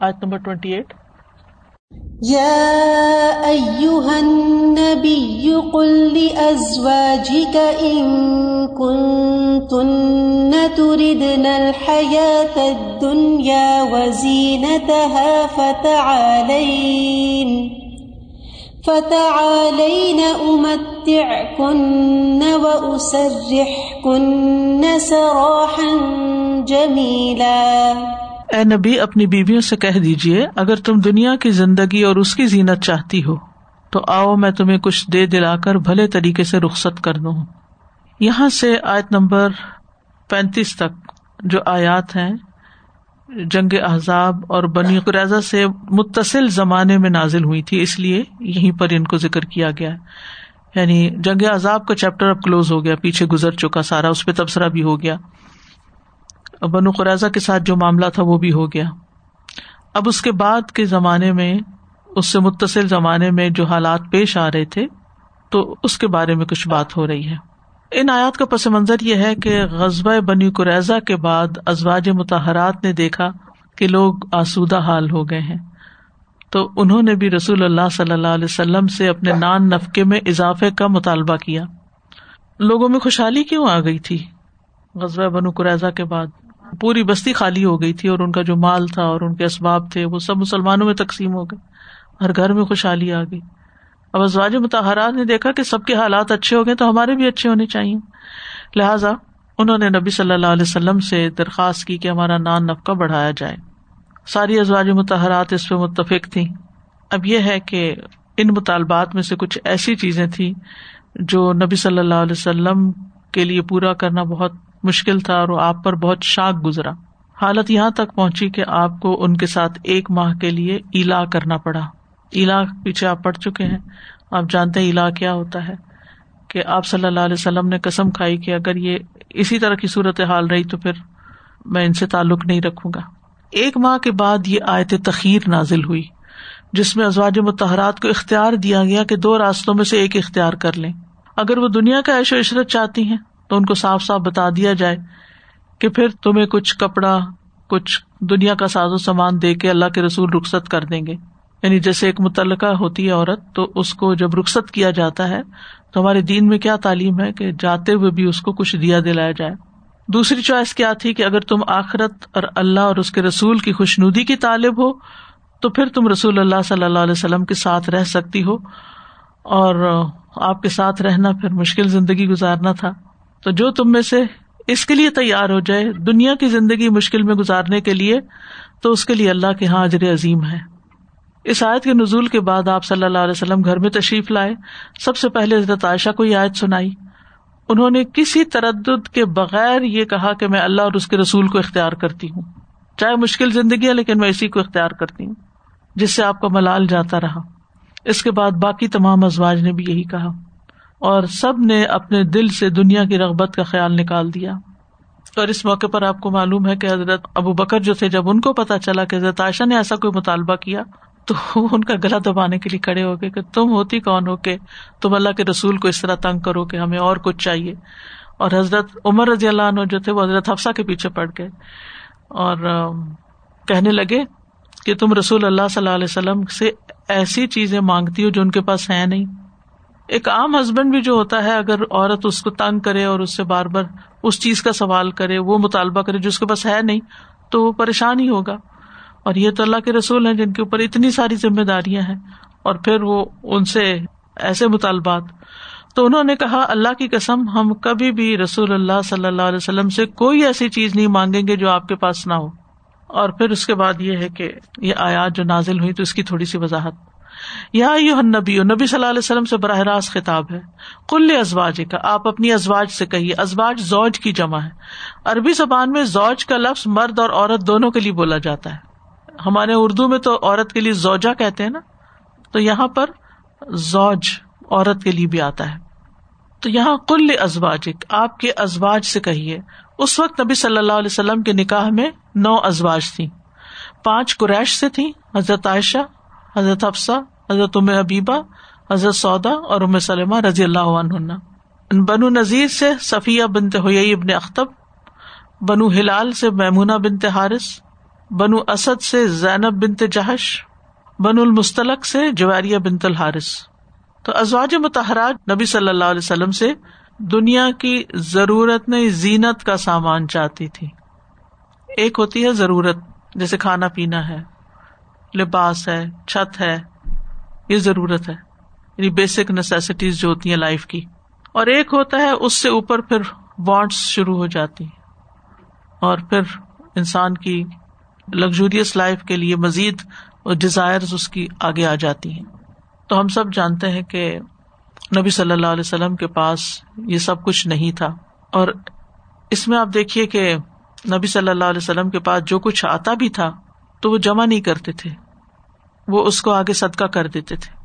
آیت number twenty at يا أيها النبي قل لأزواجك إن كنتن تردن الحياة الدنيا وزينتها فتعالين فتعالين أمتعكن وأسرحكن سراحا جميلا اے نبی، اپنی بیویوں سے کہہ دیجیے اگر تم دنیا کی زندگی اور اس کی زینت چاہتی ہو، تو آؤ میں تمہیں کچھ دے دلا کر بھلے طریقے سے رخصت کر دوں۔ یہاں سے آیت نمبر پینتیس تک جو آیات ہیں، جنگ احزاب اور بنی قرضہ سے متصل زمانے میں نازل ہوئی تھی، اس لیے یہیں پر ان کو ذکر کیا گیا۔ یعنی جنگ احزاب کا چیپٹر اب کلوز ہو گیا، پیچھے گزر چکا سارا، اس پہ تبصرہ بھی ہو گیا۔ بنو قرضہ کے ساتھ جو معاملہ تھا وہ بھی ہو گیا۔ اب اس کے بعد کے زمانے میں، اس سے متصل زمانے میں جو حالات پیش آ رہے تھے، تو اس کے بارے میں کچھ بات ہو رہی ہے۔ ان آیات کا پس منظر یہ ہے کہ غزبۂ بنی قریضہ کے بعد ازواج متحرات نے دیکھا کہ لوگ آسودہ حال ہو گئے ہیں۔ تو انہوں نے بھی رسول اللہ صلی اللہ علیہ وسلم سے اپنے نان نفقے میں اضافے کا مطالبہ کیا۔ لوگوں میں خوشحالی کیوں آ گئی تھی؟ غزبۂ بنو قریضہ کے بعد۔ پوری بستی خالی ہو گئی تھی اور ان کا جو مال تھا اور ان کے اسباب تھے وہ سب مسلمانوں میں تقسیم ہو گئے ہر گھر میں خوشحالی آ گئی۔ اب ازواج متحرات نے دیکھا کہ سب کے حالات اچھے ہو گئے تو ہمارے بھی اچھے ہونے چاہیے۔ لہٰذا انہوں نے نبی صلی اللہ علیہ وسلم سے درخواست کی کہ ہمارا نان نفقہ بڑھایا جائے۔ ساری ازواج متحرات اس پہ متفق تھی اب یہ ہے کہ ان مطالبات میں سے کچھ ایسی چیزیں تھی جو نبی صلی اللہ علیہ وسلم کے لیے پورا کرنا بہت مشکل تھا اور آپ پر بہت شاک گزرا۔ حالت یہاں تک پہنچی کہ آپ کو ان کے ساتھ ایک ماہ کے لیے الا کرنا پڑا۔ الا پیچھے آپ پڑ چکے ہیں۔ آپ جانتے ہیں الا کیا ہوتا ہے۔ کہ آپ صلی اللہ علیہ وسلم نے قسم کھائی کہ اگر یہ اسی طرح کی صورت حال رہی تو پھر میں ان سے تعلق نہیں رکھوں گا۔ ایک ماہ کے بعد یہ آیت تخیر نازل ہوئی، جس میں ازواج متحرات کو اختیار دیا گیا کہ دو راستوں میں سے ایک اختیار کر لیں۔ اگر وہ دنیا کا عیش و عشرت چاہتی ہیں تو ان کو صاف صاف بتا دیا جائے کہ پھر تمہیں کچھ کپڑا، کچھ دنیا کا ساز و سامان دے کے اللہ کے رسول رخصت کر دیں گے۔ یعنی جیسے ایک متعلقہ ہوتی ہے عورت، تو اس کو جب رخصت کیا جاتا ہے، تو ہمارے دین میں کیا تعلیم ہے کہ جاتے ہوئے بھی اس کو کچھ دیا دلایا جائے۔ دوسری چوائس کیا تھی کہ اگر تم آخرت اور اللہ اور اس کے رسول کی خوشنودی کی طالب ہو، تو پھر تم رسول اللہ صلی اللہ علیہ وسلم کے ساتھ رہ سکتی ہو۔ اور آپ کے ساتھ رہنا پھر مشکل زندگی گزارنا تھا۔ تو جو تم میں سے اس کے لیے تیار ہو جائے دنیا کی زندگی مشکل میں گزارنے کے لیے، تو اس کے لیے اللہ کے یہاں اجر عظیم ہے۔ اس آیت کے نزول کے بعد آپ صلی اللہ علیہ وسلم گھر میں تشریف لائے۔ سب سے پہلے حضرت عائشہ کو یہ آیت سنائی۔ انہوں نے کسی تردد کے بغیر یہ کہا کہ میں اللہ اور اس کے رسول کو اختیار کرتی ہوں۔ چاہے مشکل زندگی ہے، لیکن میں اسی کو اختیار کرتی ہوں، جس سے آپ کا ملال جاتا رہا۔ اس کے بعد باقی تمام ازواج نے بھی یہی کہا۔ اور سب نے اپنے دل سے دنیا کی رغبت کا خیال نکال دیا۔ اور اس موقع پر آپ کو معلوم ہے کہ حضرت ابو بکر جو تھے، جب ان کو پتا چلا کہ حضرت عائشہ نے ایسا کوئی مطالبہ کیا، تو ان کا گلا دبانے کے لیے کھڑے ہو گئے کہ تم ہوتی کون ہو کے تم اللہ کے رسول کو اس طرح تنگ کرو کہ ہمیں اور کچھ چاہیے۔ اور حضرت عمر رضی اللہ عنہ جو تھے، وہ حضرت حفصہ کے پیچھے پڑ گئے۔ اور کہنے لگے کہ تم رسول اللہ صلی اللہ علیہ وسلم سے ایسی چیزیں مانگتی ہو جو ان کے پاس ہے نہیں۔ ایک عام ہسبینڈ بھی جو ہوتا ہے، اگر عورت اس کو تنگ کرے اور اس سے بار بار اس چیز کا سوال کرے، وہ مطالبہ کرے جو اس کے پاس ہے نہیں، تو وہ پریشان ہی ہوگا۔ اور یہ تو اللہ کے رسول ہیں جن کے اوپر اتنی ساری ذمہ داریاں ہیں۔ اور پھر وہ ان سے ایسے مطالبات۔ تو انہوں نے کہا، اللہ کی قسم، ہم کبھی بھی رسول اللہ صلی اللہ علیہ وسلم سے کوئی ایسی چیز نہیں مانگیں گے جو آپ کے پاس نہ ہو۔ اور پھر اس کے بعد یہ ہے کہ یہ آیات جو نازل ہوئی تو اس کی تھوڑی سی وضاحت۔ یو نبی نبی صلی اللہ علیہ وسلم سے براہ راست خطاب ہے۔ کل ازواج کا آپ اپنی ازواج سے کہیے، ازواج زوج کی جمع ہے۔ عربی زبان میں زوج کا لفظ مرد اور عورت دونوں کے لیے بولا جاتا ہے۔ ہمارے اردو میں تو عورت کے لیے زوجا کہتے ہیں نا؟ تو یہاں پر زوج عورت کے لیے بھی آتا ہے۔ تو یہاں کل ازواج آپ کے ازواج سے کہیے۔ اس وقت نبی صلی اللہ علیہ وسلم کے نکاح میں نو ازواج تھی پانچ قریش سے تھی حضرت عائشہ، حضرت افسا حضرت ام حبیبہ، حضرت سودا اور ام سلم رضی اللہ عنہ بنو نذیر سے صفیہ بنت ہوئی ابن اختب، بنو ہلال سے میمونہ بنت حارث، بنو اسد سے زینب بنت جہش بن المستلق سے جواریہ بنت الحارث۔ تو ازواج متحرات نبی صلی اللہ علیہ وسلم سے دنیا کی ضرورت نہیں، زینت کا سامان چاہتی تھی۔ ایک ہوتی ہے ضرورت، جیسے کھانا پینا ہے، لباس ہے، چھت ہے۔ یہ ضرورت ہے۔ یعنی بیسک نیسیسٹیز جو ہوتی ہیں لائف کی۔ اور ایک ہوتا ہے اس سے اوپر پھر وانٹس شروع ہو جاتی اور پھر انسان کی لگژریس لائف کے لیے مزید ڈیزائر اس کی آگے آ جاتی ہیں۔ تو ہم سب جانتے ہیں کہ نبی صلی اللہ علیہ وسلم کے پاس یہ سب کچھ نہیں تھا۔ اور اس میں آپ دیکھیے کہ نبی صلی اللہ علیہ وسلم کے پاس جو کچھ آتا بھی تھا تو وہ جمع نہیں کرتے تھے۔ وہ اس کو آگے صدقہ کر دیتے تھے۔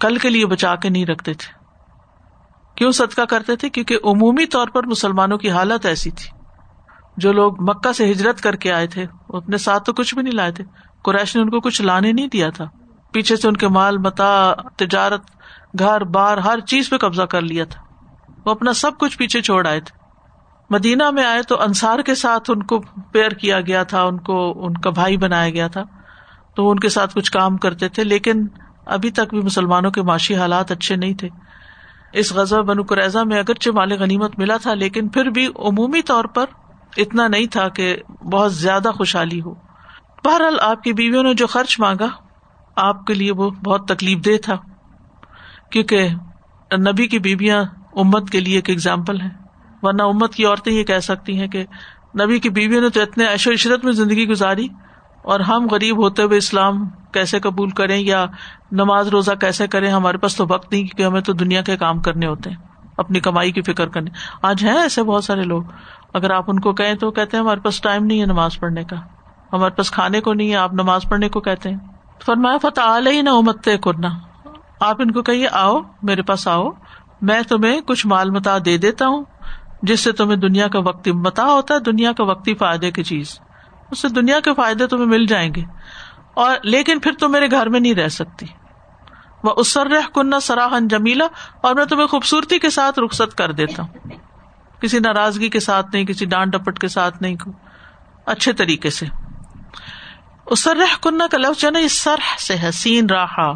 کل کے لیے بچا کے نہیں رکھتے تھے۔ کیوں صدقہ کرتے تھے؟ کیونکہ عمومی طور پر مسلمانوں کی حالت ایسی تھی۔ جو لوگ مکہ سے ہجرت کر کے آئے تھے، وہ اپنے ساتھ تو کچھ بھی نہیں لائے تھے۔ قریش نے ان کو کچھ لانے نہیں دیا تھا۔ پیچھے سے ان کے مال، متا، تجارت، گھر، بار، ہر چیز پہ قبضہ کر لیا تھا۔ وہ اپنا سب کچھ پیچھے چھوڑ آئے تھے۔ مدینہ میں آئے تو انصار کے ساتھ ان کو پیئر کیا گیا تھا، ان کو، ان کا بھائی بنایا گیا تھا۔ تو وہ ان کے ساتھ کچھ کام کرتے تھے، لیکن ابھی تک بھی مسلمانوں کے معاشی حالات اچھے نہیں تھے۔ اس غزہ بنو قریضہ میں اگرچہ مال غنیمت ملا تھا، لیکن پھر بھی عمومی طور پر اتنا نہیں تھا کہ بہت زیادہ خوشحالی ہو۔ بہرحال آپ کی بیویوں نے جو خرچ مانگا، آپ کے لیے وہ بہت تکلیف دہ تھا، کیونکہ نبی کی بیویاں امت کے لیے ایک ایگزامپل ہے ورنہ امت کی عورتیں یہ کہہ سکتی ہیں کہ نبی کی بیویوں نے تو اتنے عیش و عشرت میں زندگی گزاری اور ہم غریب ہوتے ہوئے اسلام کیسے قبول کریں یا نماز روزہ کیسے کریں، ہمارے پاس تو وقت نہیں کیونکہ ہمیں تو دنیا کے کام کرنے ہوتے ہیں، اپنی کمائی کی فکر کرنے۔ آج ہیں ایسے بہت سارے لوگ۔ اگر آپ ان کو کہیں تو کہتے ہیں ہمارے پاس ٹائم نہیں ہے نماز پڑھنے کا۔ ہمارے پاس کھانے کو نہیں ہے، آپ نماز پڑھنے کو کہتے ہیں۔ فرمایا فتح ہی نہ امت کرنا آپ ان کو کہیے، آؤ، میرے پاس آؤ۔ میں تمہیں کچھ مال متا دے دیتا ہوں، جس سے تمہیں دنیا کا وقتی متا ہوتا ہے، دنیا کا وقتی فائدے کی چیز۔ اس سے دنیا کے فائدے تمہیں مل جائیں گے۔ اور لیکن پھر تم میرے گھر میں نہیں رہ سکتی۔ وہ اسر کنہ سراہن جمیلا، اور میں تمہیں خوبصورتی کے ساتھ رخصت کر دیتا ہوں۔ کسی ناراضگی کے ساتھ نہیں، کسی ڈانٹ ڈپٹ کے ساتھ نہیں اچھے طریقے سے۔ اسرح کنہ کا لفظ جو نا، یہ سرح سے حسین راہا۔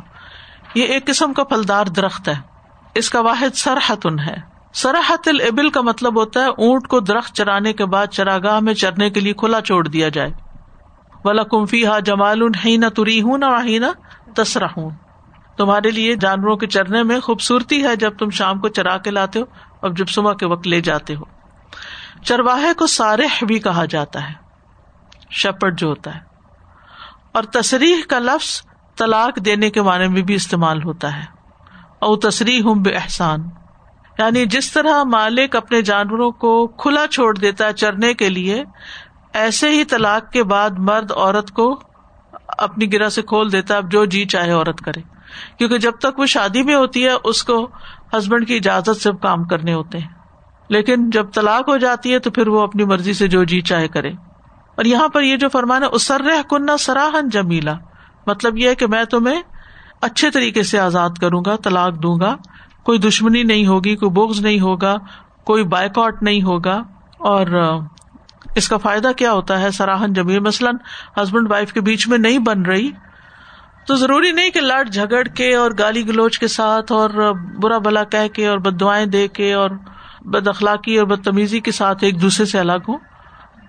یہ ایک قسم کا پھلدار درخت ہے۔ اس کا واحد سرحتن ہے۔ سرحت البل کا مطلب ہوتا ہے اونٹ کو درخت چرانے کے بعد چراگاہ میں چرنے کے لیے کھلا چھوڑ دیا جائے۔ ولا کمفی ہا جمال نہ تری ہوں نہ نہ تسرا ہوں تمہارے لیے جانوروں کے چرنے میں خوبصورتی ہے جب تم شام کو چرا کے لاتے ہو اور جب صبح کے وقت لے جاتے ہو۔ چرواہے کو سارح بھی کہا جاتا ہے۔ شپٹ جو ہوتا ہے۔ اور تصریح کا لفظ طلاق دینے کے معنی میں بھی استعمال ہوتا ہے۔ او تصریح ہوں بے احسان۔ یعنی جس طرح مالک اپنے جانوروں کو کھلا چھوڑ دیتا ہے چرنے کے لیے، ایسے ہی طلاق کے بعد مرد عورت کو اپنی گرا سے کھول دیتا اب جو جی چاہے عورت کرے۔ کیونکہ جب تک وہ شادی میں ہوتی ہے، اس کو ہسبینڈ کی اجازت سے کام کرنے ہوتے ہیں۔ لیکن جب طلاق ہو جاتی ہے، تو پھر وہ اپنی مرضی سے جو جی چاہے کرے۔ اور یہاں پر یہ جو فرمانا اسر کنہ سراہن جمیلا مطلب یہ ہے کہ میں تمہیں اچھے طریقے سے آزاد کروں گا، طلاق دوں گا۔ کوئی دشمنی نہیں ہوگی، کوئی بوگز نہیں ہوگا، کوئی بائیکاٹ نہیں ہوگا۔ اور اس کا فائدہ کیا ہوتا ہے؟ سراہن جمیل، مثلاً ہسبینڈ وائف کے بیچ میں نہیں بن رہی، تو ضروری نہیں کہ لڑ جھگڑ کے اور گالی گلوچ کے ساتھ اور برا بلا کہہ کے اور بد دعائیں دے کے اور بد اخلاقی اور بدتمیزی کے ساتھ ایک دوسرے سے الگ ہو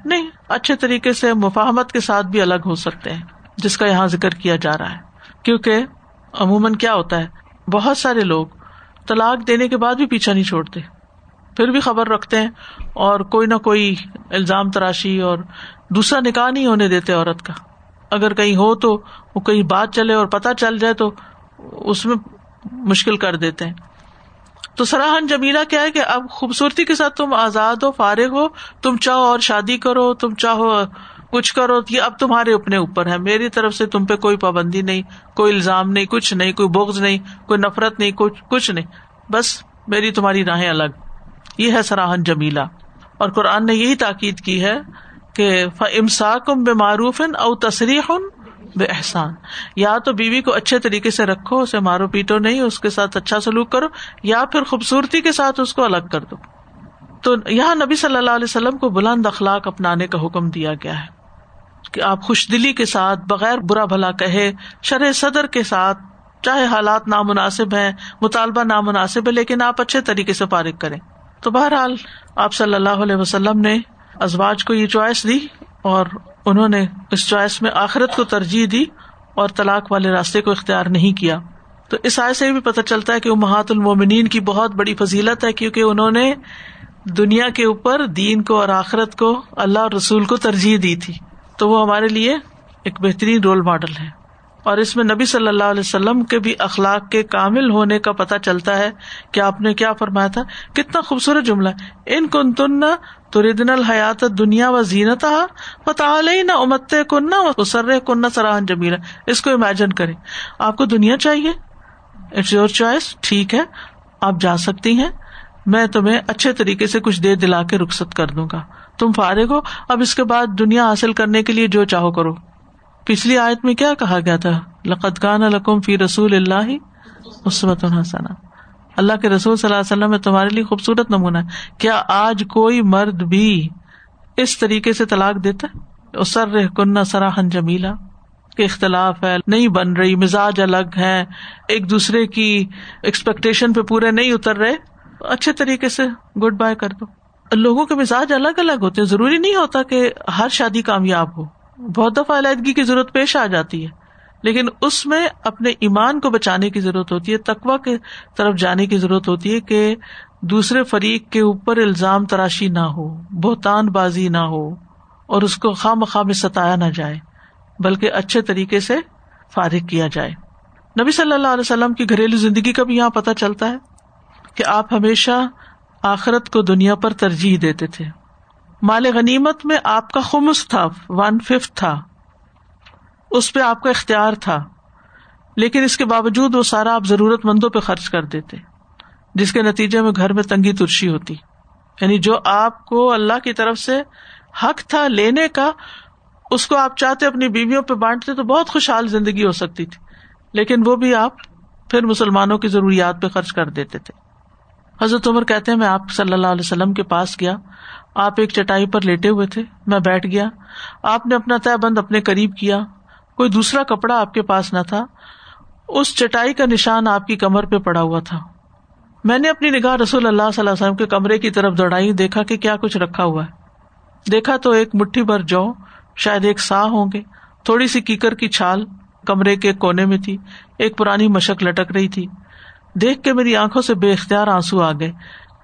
نہیں، اچھے طریقے سے مفاہمت کے ساتھ بھی الگ ہو سکتے ہیں، جس کا یہاں ذکر کیا جا رہا ہے۔ کیونکہ عموماً کیا ہوتا ہے؟ بہت سارے لوگ طلاق دینے کے بعد بھی پیچھا نہیں چھوڑتے۔ پھر بھی خبر رکھتے ہیں اور کوئی نہ کوئی الزام تراشی اور دوسرا نکاح نہیں ہونے دیتے عورت کا۔ اگر کہیں ہو تو وہ کہیں بات چلے اور پتا چل جائے تو اس میں مشکل کر دیتے ہیں۔ تو سراہن جمیلا کیا ہے کہ اب خوبصورتی کے ساتھ تم آزاد ہو، فارغ ہو، تم چاہو اور شادی کرو، تم چاہو کچھ کرو یہ اب تمہارے اپنے اوپر ہے، میری طرف سے تم پہ کوئی پابندی نہیں، کوئی الزام نہیں، کچھ نہیں، کوئی بوگز نہیں، کوئی نفرت نہیں کچھ کچھ نہیں۔ بس میری تمہاری راہیں الگ۔ یہ ہے سراہن جمیلا اور قرآن نے یہی تاکید کی ہے کہ امسا کم بے معروف او تصریح بے احسان یا تو بیوی کو اچھے طریقے سے رکھو، اسے مارو پیٹو نہیں، اس کے ساتھ اچھا سلوک کرو، یا پھر خوبصورتی کے ساتھ اس کو الگ کر دو۔ تو یہاں نبی صلی اللہ علیہ وسلم کو بلند اخلاق اپنانے کا حکم دیا گیا ہے۔ کہ آپ خوش دلی کے ساتھ بغیر برا بھلا کہے، شرح صدر کے ساتھ چاہے حالات نامناسب ہیں، مطالبہ نامناسب ہے، لیکن آپ اچھے طریقے سے فارغ کریں۔ تو بہرحال آپ صلی اللہ علیہ وسلم نے ازواج کو یہ چوائس دی اور انہوں نے اس چوائس میں آخرت کو ترجیح دی اور طلاق والے راستے کو اختیار نہیں کیا۔ تو اس آئے سے بھی پتہ چلتا ہے کہ وہ المومنین کی بہت بڑی فضیلت ہے، کیونکہ انہوں نے دنیا کے اوپر دین کو اور آخرت کو اللہ اور رسول کو ترجیح دی تھی۔ تو وہ ہمارے لیے ایک بہترین رول ماڈل ہے اور اس میں نبی صلی اللہ علیہ وسلم کے بھی اخلاق کے کامل ہونے کا پتہ چلتا ہے کہ آپ نے کیا فرمایا تھا۔ کتنا خوبصورت جملہ ان کن تن تو ردن الحیات دنیا و زینت نہ امت کنہ سر کنہ سراہن جمیلا۔ اس کو امیجن کرے آپ کو دنیا چاہیے۔ اٹس یور چوائس ٹھیک ہے۔ آپ جا سکتی ہیں۔ میں تمہیں اچھے طریقے سے کچھ دیر دلا کے رخصت کر دوں گا۔ تم فارغ ہو، اب اس کے بعد دنیا حاصل کرنے کے لیے جو چاہو کرو۔ پچھلی آیت میں کیا کہا گیا تھا؟ لقت القم فی رسول اللہ عصمت الحسن اللہ کے رسول صلی اللہ علیہ وسلم میں تمہارے لیے خوبصورت نمونہ ہے۔ کیا آج کوئی مرد بھی اس طریقے سے طلاق دیتا ہے؟ کنہ سراہن جمیلا۔ کے اختلاف ہے، نہیں بن رہی، مزاج الگ ہے، ایک دوسرے کی ایکسپیکٹیشن پہ پورے نہیں اتر رہے۔ اچھے طریقے سے گڈ بائی کر دو۔ لوگوں کے مزاج الگ الگ ہوتے ہیں۔ ضروری نہیں ہوتا کہ ہر شادی کامیاب ہو۔ بہت دفعہ علیحدگی کی ضرورت پیش آ جاتی ہے۔ لیکن اس میں اپنے ایمان کو بچانے کی ضرورت ہوتی ہے تقوا کے طرف جانے کی ضرورت ہوتی ہے کہ دوسرے فریق کے اوپر الزام تراشی نہ ہو، بہتان بازی نہ ہو اور اس کو خواہ مخواہ میں ستایا نہ جائے، بلکہ اچھے طریقے سے فارغ کیا جائے۔ نبی صلی اللہ علیہ وسلم کی گھریلو زندگی کا بھی یہاں پتہ چلتا ہے کہ آپ ہمیشہ آخرت کو دنیا پر ترجیح دیتے تھے۔ مال غنیمت میں آپ کا خمس تھا ون ففتھ تھا۔ اس پہ آپ کا اختیار تھا۔ لیکن اس کے باوجود وہ سارا آپ ضرورت مندوں پہ خرچ کر دیتے، جس کے نتیجے میں گھر میں تنگی ترشی ہوتی۔ یعنی جو آپ کو اللہ کی طرف سے حق تھا لینے کا، اس کو آپ چاہتے اپنی بیویوں پہ بانٹتے تو بہت خوشحال زندگی ہو سکتی تھی۔ لیکن وہ بھی آپ پھر مسلمانوں کی ضروریات پہ خرچ کر دیتے تھے۔ حضرت عمر کہتے ہیں، میں آپ صلی اللہ علیہ وسلم کے پاس گیا۔ آپ ایک چٹائی پر لیٹے ہوئے تھے، میں بیٹھ گیا۔ آپ نے اپنا طے بند اپنے قریب کیا۔ کوئی دوسرا کپڑا آپ کے پاس نہ تھا۔ اس چٹائی کا نشان آپ کی کمر پہ پڑا ہوا تھا۔ میں نے اپنی نگاہ رسول اللہ صلی اللہ علیہ وسلم کے کمرے کی طرف دوڑائی، دیکھا کہ کیا کچھ رکھا ہوا ہے۔ دیکھا تو ایک مٹھی بھر جو شاید ایک سا ہوں گے۔ تھوڑی سی کیکر کی چھال کمرے کے کونے میں تھی۔ ایک پرانی مشک لٹک رہی تھی۔ دیکھ کے میری آنکھوں سے بے اختیار آنسو آ گئے۔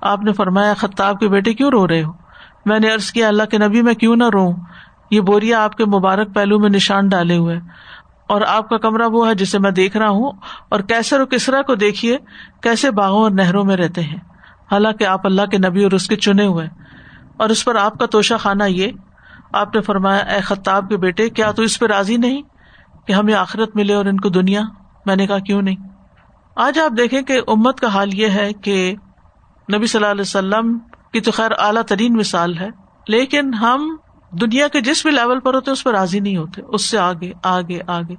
آپ نے فرمایا، خطاب کے بیٹے کیوں رو رہے ہو؟ میں نے ارض کیا، اللہ کے نبی، میں کیوں نہ رو یہ بوریا آپ کے مبارک پہلو میں نشان ڈالے ہوئے۔ اور آپ کا کمرہ وہ ہے جسے میں دیکھ رہا ہوں۔ اور کیسے اور کسرا کو دیکھیے، کیسے باغوں اور نہروں میں رہتے ہیں۔ حالانکہ آپ اللہ کے نبی اور اس کے چنے ہوئے۔ اور اس پر آپ کا توشہ خانہ یہ۔ آپ نے فرمایا، اے خطاب کے بیٹے، کیا تو اس پہ راضی نہیں کہ ہمیں آخرت ملے اور ان کو دنیا؟ میں نے کہا، کیوں نہیں؟ آج آپ دیکھیں کہ امت کا حال یہ ہے کہ نبی صلی اللہ علیہ وسلم کی تو خیر اعلیٰ ترین مثال ہے، لیکن ہم دنیا کے جس بھی لیول پر ہوتے اس پہ راضی نہیں ہوتے، اس سے آگے آگے آگے۔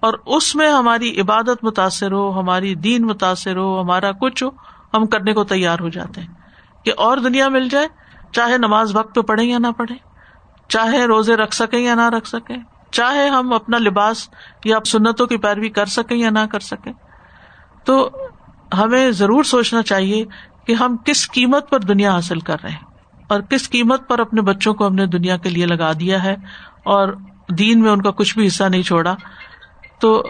اور اس میں ہماری عبادت متاثر ہو، ہماری دین متاثر ہو، ہمارا کچھ ہو، ہم کرنے کو تیار ہو جاتے ہیں۔ کہ اور دنیا مل جائے، چاہے نماز وقت پہ پڑھے یا نہ پڑھے چاہے روزے رکھ سکیں یا نہ رکھ سکیں، چاہے ہم اپنا لباس یا سنتوں کی پیروی کر سکیں یا نہ کر سکیں تو ہمیں ضرور سوچنا چاہیے کہ ہم کس قیمت پر دنیا حاصل کر رہے ہیں اور کس قیمت پر اپنے بچوں کو ہم نے دنیا کے لیے لگا دیا ہے اور دین میں ان کا کچھ بھی حصہ نہیں چھوڑا۔ تو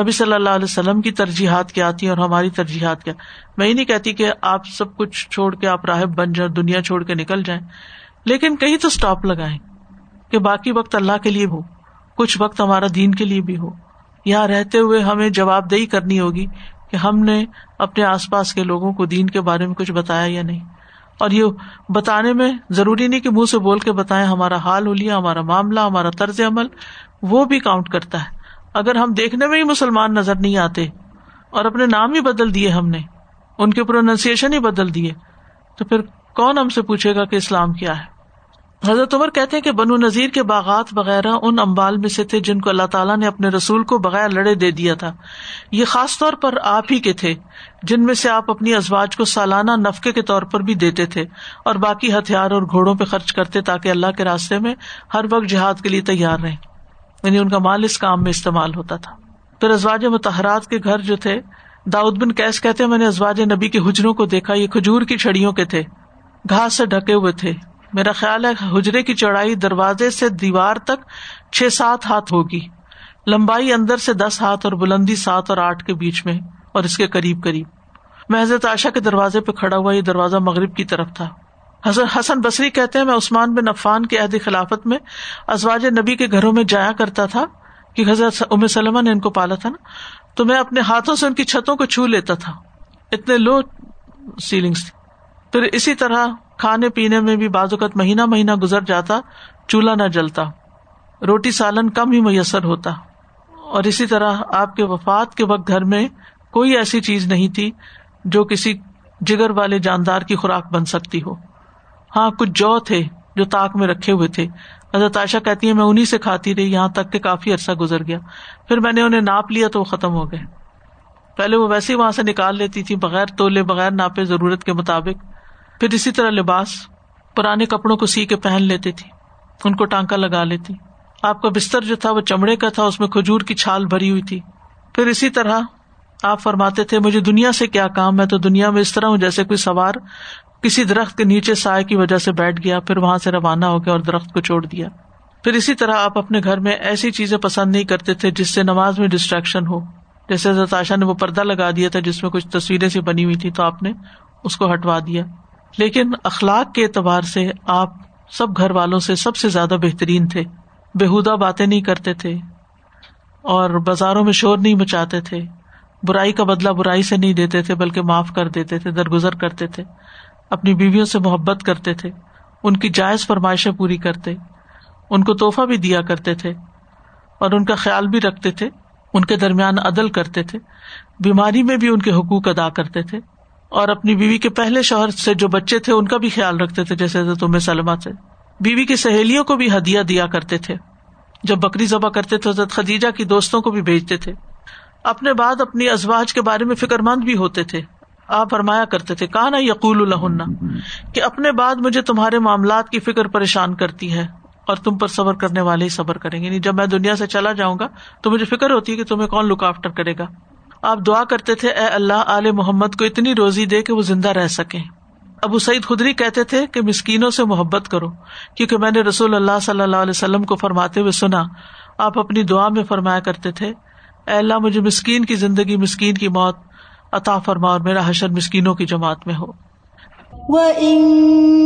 نبی صلی اللہ علیہ وسلم کی ترجیحات کیا آتی ہیں اور ہماری ترجیحات کیا؟ میں یہ نہیں کہتی کہ آپ سب کچھ چھوڑ کے آپ راہب بن جائیں دنیا چھوڑ کے نکل جائیں، لیکن کہیں تو اسٹاپ لگائیں کہ باقی وقت اللہ کے لیے ہو، کچھ وقت ہمارا دین کے لیے بھی ہو۔ یہاں رہتے ہوئے ہمیں جواب دہی کرنی ہوگی کہ ہم نے اپنے آس پاس کے لوگوں کو دین کے بارے میں کچھ بتایا یا نہیں؟ اور یہ بتانے میں ضروری نہیں کہ منہ سے بول کے بتائیں ہمارا حال ہو لیا ہمارا معاملہ، ہمارا طرز عمل، وہ بھی کاؤنٹ کرتا ہے۔ اگر ہم دیکھنے میں ہی مسلمان نظر نہیں آتے اور اپنے نام ہی بدل دیے ہم نے، ان کے پروننسیشن ہی بدل دیے، تو پھر کون ہم سے پوچھے گا کہ اسلام کیا ہے؟ حضرت عمر کہتے ہیں کہ بنو نذیر کے باغات وغیرہ ان امبال میں سے تھے جن کو اللہ تعالیٰ نے اپنے رسول کو بغیر لڑے دے دیا تھا۔ یہ خاص طور پر آپ ہی کے تھے، جن میں سے آپ اپنی ازواج کو سالانہ نفقے کے طور پر بھی دیتے تھے اور باقی ہتھیار اور گھوڑوں پہ خرچ کرتے تاکہ اللہ کے راستے میں ہر وقت جہاد کے لیے تیار رہے یعنی ان کا مال اس کام میں استعمال ہوتا تھا۔ پھر ازواج متحرات کے گھر جو تھے، داؤد بن کیس کہتے میں نے ازواج نبی کے حجروں کو دیکھا، یہ کھجور کی چھڑیوں کے تھے، گھاس سے ڈھکے ہوئے تھے۔ میرا خیال ہے حجرے کی چوڑائی دروازے سے دیوار تک چھ سات ہاتھ ہوگی۔ لمبائی اندر سے دس ہاتھ اور بلندی سات اور آٹھ کے بیچ میں اور اس کے قریب قریب۔ میں حضرت عائشہ کے دروازے پہ کھڑا ہوا یہ دروازہ مغرب کی طرف تھا۔ حضرت حسن بصری کہتے ہیں، میں عثمان بن عفان کے عہد خلافت میں ازواج نبی کے گھروں میں جایا کرتا تھا کہ حضرت ام سلم نے ان کو پالا تھا نا۔ تو میں اپنے ہاتھوں سے ان کی چھتوں کو چھو لیتا تھا۔ اتنے لو سیلنگس تھی پھر اسی طرح کھانے پینے میں بھی بعض اوقات مہینہ مہینہ گزر جاتا، چولہا نہ جلتا، روٹی سالن کم ہی میسر ہوتا۔ اور اسی طرح آپ کے وفات کے وقت گھر میں کوئی ایسی چیز نہیں تھی جو کسی جگر والے جاندار کی خوراک بن سکتی ہو۔ ہاں کچھ جو تھے جو تاک میں رکھے ہوئے تھے۔ حضرت عائشہ کہتی ہے میں انہیں سے کھاتی رہی، یہاں تک کہ کافی عرصہ گزر گیا۔ پھر میں نے انہیں ناپ لیا تو وہ ختم ہو گئے۔ پہلے وہ ویسے ہی وہاں سے نکال لیتی تھی بغیر تولے، بغیر ناپے ضرورت کے مطابق۔ پھر اسی طرح لباس پرانے کپڑوں کو سی کے پہن لیتی تھی، ان کو ٹانکا لگا لیتی۔ آپ کا بستر جو تھا وہ چمڑے کا تھا، اس میں کھجور کی چھال بھری ہوئی تھی۔ پھر اسی طرح آپ فرماتے تھے، مجھے دنیا سے کیا کام میں تو دنیا میں اس طرح ہوں جیسے کوئی سوار کسی درخت کے نیچے سائے کی وجہ سے بیٹھ گیا، پھر وہاں سے روانہ ہو گیا اور درخت کو چھوڑ دیا۔ پھر اسی طرح آپ اپنے گھر میں ایسی چیزیں پسند نہیں کرتے تھے جس سے نماز میں ڈسٹریکشن ہو۔ جیسے عائشہ نے وہ پردہ لگا دیا تھا جس میں کچھ تصویریں سی بنی ہوئی تھی تو آپ نے اس کو ہٹوا دیا۔ لیکن اخلاق کے اعتبار سے آپ سب گھر والوں سے سب سے زیادہ بہترین تھے۔ بےحدہ باتیں نہیں کرتے تھے اور بازاروں میں شور نہیں مچاتے تھے۔ برائی کا بدلا برائی سے نہیں دیتے تھے، بلکہ معاف کر دیتے تھے، درگزر کرتے تھے۔ اپنی بیویوں سے محبت کرتے تھے۔ ان کی جائز فرمائشیں پوری کرتے۔ ان کو توحفہ بھی دیا کرتے تھے۔ اور ان کا خیال بھی رکھتے تھے۔ ان کے درمیان عدل کرتے تھے۔ بیماری میں بھی ان کے حقوق ادا کرتے تھے۔ اور اپنی بیوی کے پہلے شوہر سے جو بچے تھے، ان کا بھی خیال رکھتے تھے، جیسے تمہیں سلما سے۔ بیوی کی سہیلیوں کو بھی ہدیہ دیا کرتے تھے۔ جب بکری ذبح کرتے تھے، حضرت خدیجہ کی دوستوں کو بھی بھیجتے تھے۔ اپنے بعد اپنی ازواج کے بارے میں فکر مند بھی ہوتے تھے۔ آپ فرمایا کرتے تھے کہا نا یقول الہن کہ اپنے بعد مجھے تمہارے معاملات کی فکر پریشان کرتی ہے اور تم پر صبر کرنے والے ہی صبر کریں گے۔ یعنی جب میں دنیا سے چلا جاؤں گا تو مجھے فکر ہوتی ہے کہ تمہیں کون لک آفٹر کرے گا۔ آپ دعا کرتے تھے، اے اللہ علیہ محمد کو اتنی روزی دے کہ وہ زندہ رہ سکے ابو سعید خدری کہتے تھے کہ مسکینوں سے محبت کرو، کیونکہ میں نے رسول اللہ صلی اللہ علیہ وسلم کو فرماتے ہوئے سنا، آپ اپنی دعا میں فرمایا کرتے تھے، اے اللہ، مجھے مسکین کی زندگی، مسکین کی موت عطا فرما اور میرا حشر مسکینوں کی جماعت میں ہو۔ وَإِن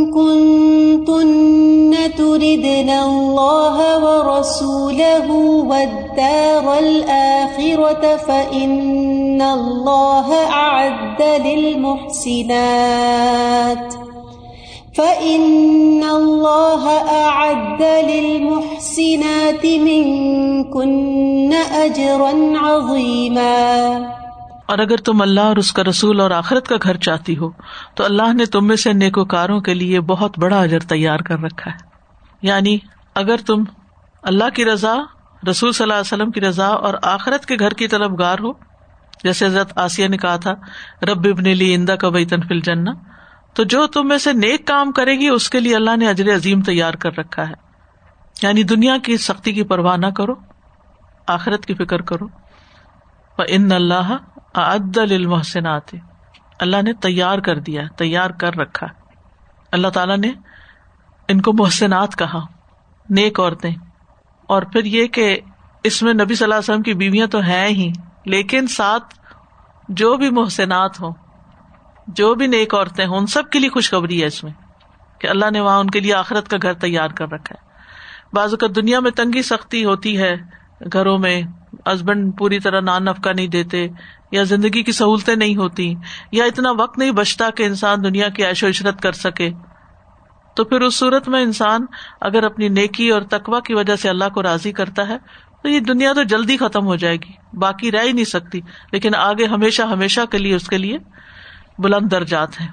كُنتُنَّ تُرِدْنَ اللَّهَ وَرَسُولَهُ وَالدَّارَ الْآخِرَةَ فَإِنَّ اللَّهَ أَعَدَّ لِلْمُحْسِنَاتِ فَإِنَّ اللَّهَ أَعَدَّ لِلْمُحْسِنَاتِ مِنكُنَّ أَجْرًا عَظِيمًا اور اگر تم اللہ اور اس کا رسول اور آخرت کا گھر چاہتی ہو، تو اللہ نے تم میں سے نیکوکاروں کے لیے بہت بڑا اجر تیار کر رکھا ہے۔ یعنی اگر تم اللہ کی رضا، رسول صلی اللہ علیہ وسلم کی رضا اور آخرت کے گھر کی طلب گار ہو، جیسے حضرت آسیہ نے کہا تھا، رب ابن لی اندا کا بئی تنفل جنا تو جو تم میں سے نیک کام کرے گی، اس کے لیے اللہ نے اجر عظیم تیار کر رکھا ہے۔ یعنی دنیا کی سختی کی پرواہ نہ کرو، آخرت کی فکر کرو۔ ان اللہ عدل المحسنات اللہ نے تیار کر دیا، تیار کر رکھا۔ اللہ تعالیٰ نے ان کو محسنات کہا، نیک عورتیں۔ اور پھر یہ کہ اس میں نبی صلی اللہ علیہ وسلم کی بیویاں تو ہیں ہی، لیکن ساتھ جو بھی محسنات ہوں، جو بھی نیک عورتیں ہوں، ان سب کے لیے خوشخبری ہے اس میں کہ اللہ نے وہاں ان کے لیے آخرت کا گھر تیار کر رکھا ہے۔ بعض اوقات دنیا میں تنگی سختی ہوتی ہے گھروں میں ہسبینڈ پوری طرح نان نفقہ نہیں دیتے، یا زندگی کی سہولتیں نہیں ہوتی، یا اتنا وقت نہیں بچتا کہ انسان دنیا کی عیش و عشرت کر سکے۔ تو پھر اس صورت میں انسان اگر اپنی نیکی اور تقوا کی وجہ سے اللہ کو راضی کرتا ہے، تو یہ دنیا تو جلدی ختم ہو جائے گی، باقی رہ ہی نہیں سکتی۔ لیکن آگے ہمیشہ ہمیشہ کے لیے، اس کے لیے بلند درجات ہیں۔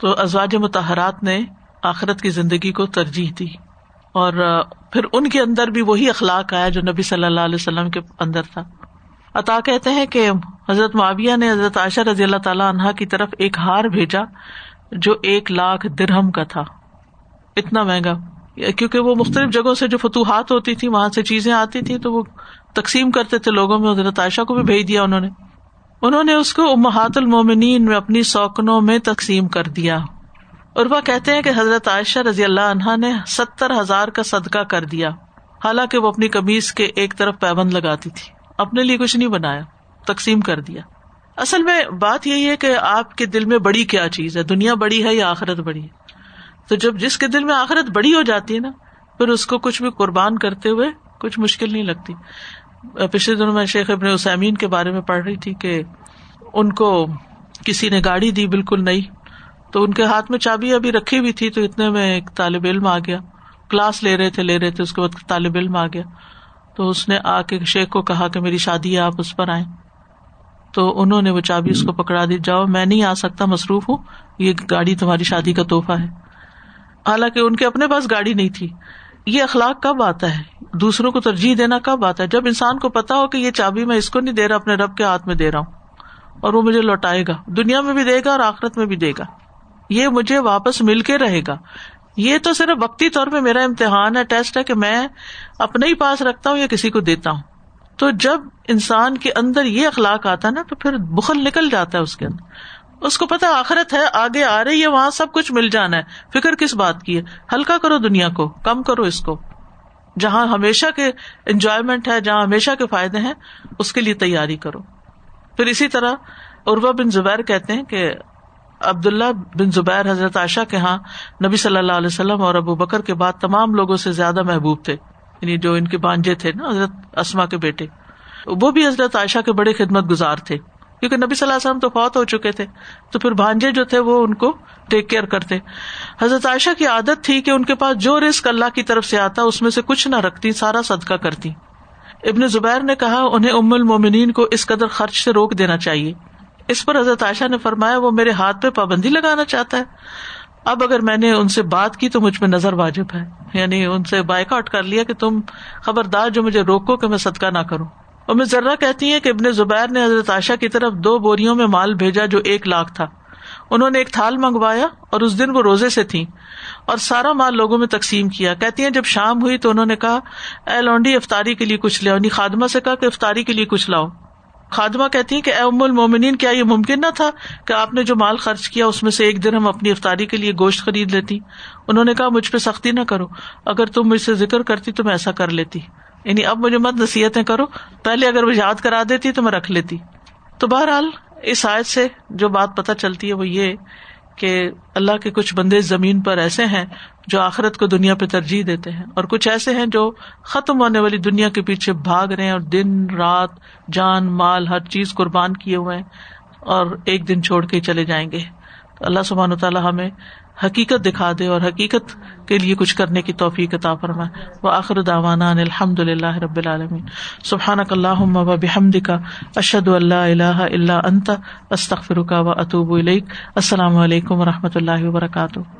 تو ازواج متحرات نے آخرت کی زندگی کو ترجیح دی۔ اور پھر ان کے اندر بھی وہی اخلاق آیا جو نبی صلی اللہ علیہ وسلم کے اندر تھا۔ عطا کہتے ہیں کہ حضرت معاویہ نے حضرت عائشہ رضی اللہ تعالیٰ عنہا کی طرف ایک ہار بھیجا جو ایک لاکھ درہم کا تھا۔ اتنا مہنگا۔ کیونکہ وہ مختلف جگہوں سے جو فتوحات ہوتی تھی، وہاں سے چیزیں آتی تھی تو وہ تقسیم کرتے تھے۔ لوگوں میں حضرت عائشہ کو بھی بھیج دیا انہوں نے۔ انہوں نے اس کو امہات المومنین میں اپنی سوکنوں میں تقسیم کر دیا۔ اور وہ کہتے ہیں کہ حضرت عائشہ رضی اللہ عنہا نے ستر ہزار کا صدقہ کر دیا۔ حالانکہ وہ اپنی کمیز کے ایک طرف پیبند لگاتی تھی۔ اپنے لیے کچھ نہیں بنایا، تقسیم کر دیا۔ اصل میں بات یہی ہے کہ آپ کے دل میں بڑی کیا چیز ہے؟ دنیا بڑی ہے یا آخرت بڑی ہے؟ تو جب جس کے دل میں آخرت بڑی ہو جاتی ہے نا، پھر اس کو کچھ بھی قربان کرتے ہوئے کچھ مشکل نہیں لگتی۔ پچھلے دنوں میں شیخ ابن اسامین کے بارے میں پڑھ رہی تھی کہ ان کو کسی نے گاڑی دی، بالکل نئی۔ تو ان کے ہاتھ میں چابی ابھی رکھی ہوئی تھی تو اتنے میں ایک طالب علم آ گیا۔ کلاس لے رہے تھے، لے رہے تھے، اس کے بعد طالب علم آ گیا۔ تو اس نے آ کے شیخ کو کہا کہ میری شادی ہے، آپ اس پر آئے تو انہوں نے وہ چابی اس کو پکڑا دی۔ جاؤ، میں نہیں آ سکتا، مصروف ہوں۔ یہ گاڑی تمہاری شادی کا تحفہ ہے۔ حالانکہ ان کے اپنے پاس گاڑی نہیں تھی۔ یہ اخلاق کب آتا ہے؟ دوسروں کو ترجیح دینا کب آتا ہے؟ جب انسان کو پتا ہو کہ یہ چابی میں اس کو نہیں دے رہا، اپنے رب کے ہاتھ میں دے رہا ہوں اور وہ مجھے لوٹائے گا، دنیا میں بھی دے گا اور آخرت میں بھی دے گا۔ یہ مجھے واپس مل کے رہے گا۔ یہ تو صرف وقتی طور پہ میرا امتحان ہے، ٹیسٹ ہے کہ میں اپنے ہی پاس رکھتا ہوں یا کسی کو دیتا ہوں۔ تو جب انسان کے اندر یہ اخلاق آتا ہے نا، تو پھر بخل نکل جاتا ہے اس کے اندر۔ اس کو پتا آخرت ہے، آگے آ رہی ہے، وہاں سب کچھ مل جانا ہے۔ فکر کس بات کی ہے؟ ہلکا کرو دنیا کو، کم کرو اس کو۔ جہاں ہمیشہ کے انجوائےمنٹ ہے، جہاں ہمیشہ کے فائدے ہیں، اس کے لیے تیاری کرو۔ پھر اسی طرح اروا بن زبیر کہتے ہیں کہ عبداللہ بن زبیر حضرت عائشہ کے ہاں نبی صلی اللہ علیہ وسلم اور ابو بکر کے بعد تمام لوگوں سے زیادہ محبوب تھے۔ یعنی جو ان کے بانجے تھے نا، حضرت اسما کے بیٹے۔ وہ بھی حضرت عائشہ کے بڑے خدمت گزار تھے۔ کیونکہ نبی صلی اللہ علیہ وسلم تو فوت ہو چکے تھے، تو پھر بھانجے جو تھے وہ ان کو ٹیک کیئر کرتے۔ حضرت عائشہ کی عادت تھی کہ ان کے پاس جو رسک اللہ کی طرف سے آتا، اس میں سے کچھ نہ رکھتی، سارا صدقہ کرتی۔ ابن زبیر نے کہا، انہیں ام المومنین کو اس قدر خرچ سے روک دینا چاہیے۔ اس پر حضرت عائشہ نے فرمایا، وہ میرے ہاتھ پہ پابندی لگانا چاہتا ہے۔ اب اگر میں نے ان سے بات کی تو مجھ پہ نظر واجب ہے۔ یعنی ان سے بائک آؤٹ کر لیا کہ تم خبردار جو مجھے روکو کہ میں صدقہ نہ کروں۔ اور میں ذرا کہتی ہے کہ ابن زبیر نے حضرت عائشہ کی طرف دو بوریوں میں مال بھیجا جو ایک لاکھ تھا۔ انہوں نے ایک تھال منگوایا اور اس دن وہ روزے سے تھی اور سارا مال لوگوں میں تقسیم کیا۔ کہتی ہیں، جب شام ہوئی تو انہوں نے کہا، اے لونڈی، افطاری کے لیے کچھ لاؤ یعنی خادمہ سے کہا کہ افطاری کے لیے کچھ لاؤ۔ خادمہ کہتی ہیں کہ اے ام المومنین، کیا یہ ممکن نہ تھا کہ آپ نے جو مال خرچ کیا، اس میں سے ایک دن ہم اپنی افطاری کے لیے گوشت خرید لیتی؟ انہوں نے کہا، مجھ پہ سختی نہ کرو، اگر تم مجھ سے ذکر کرتی تو میں ایسا کر لیتی۔ یعنی اب مجھے مت نصیحتیں کرو، پہلے اگر وہ یاد کرا دیتی تو میں رکھ لیتی۔ تو بہرحال، اس آیت سے جو بات پتہ چلتی ہے وہ یہ کہ اللہ کے کچھ بندے زمین پر ایسے ہیں جو آخرت کو دنیا پہ ترجیح دیتے ہیں اور کچھ ایسے ہیں جو ختم ہونے والی دنیا کے پیچھے بھاگ رہے ہیں اور دن، رات، جان، مال، ہر چیز قربان کیے ہوئے ہیں اور ایک دن چھوڑ کے چلے جائیں گے۔ تو اللہ سبحان تعالیٰ ہمیں حقیقت دکھا دے اور حقیقت کے لیے کچھ کرنے کی توفیق عطا فرمائے۔ وہ آخر داوانا الحمد اللہ رب العالمین۔ سبحان اللہ و بحمد کا اشد اللہ اللہ اللہ انت استخر کا و اطوب السلام علیکم و رحمۃ اللہ وبرکاتہ۔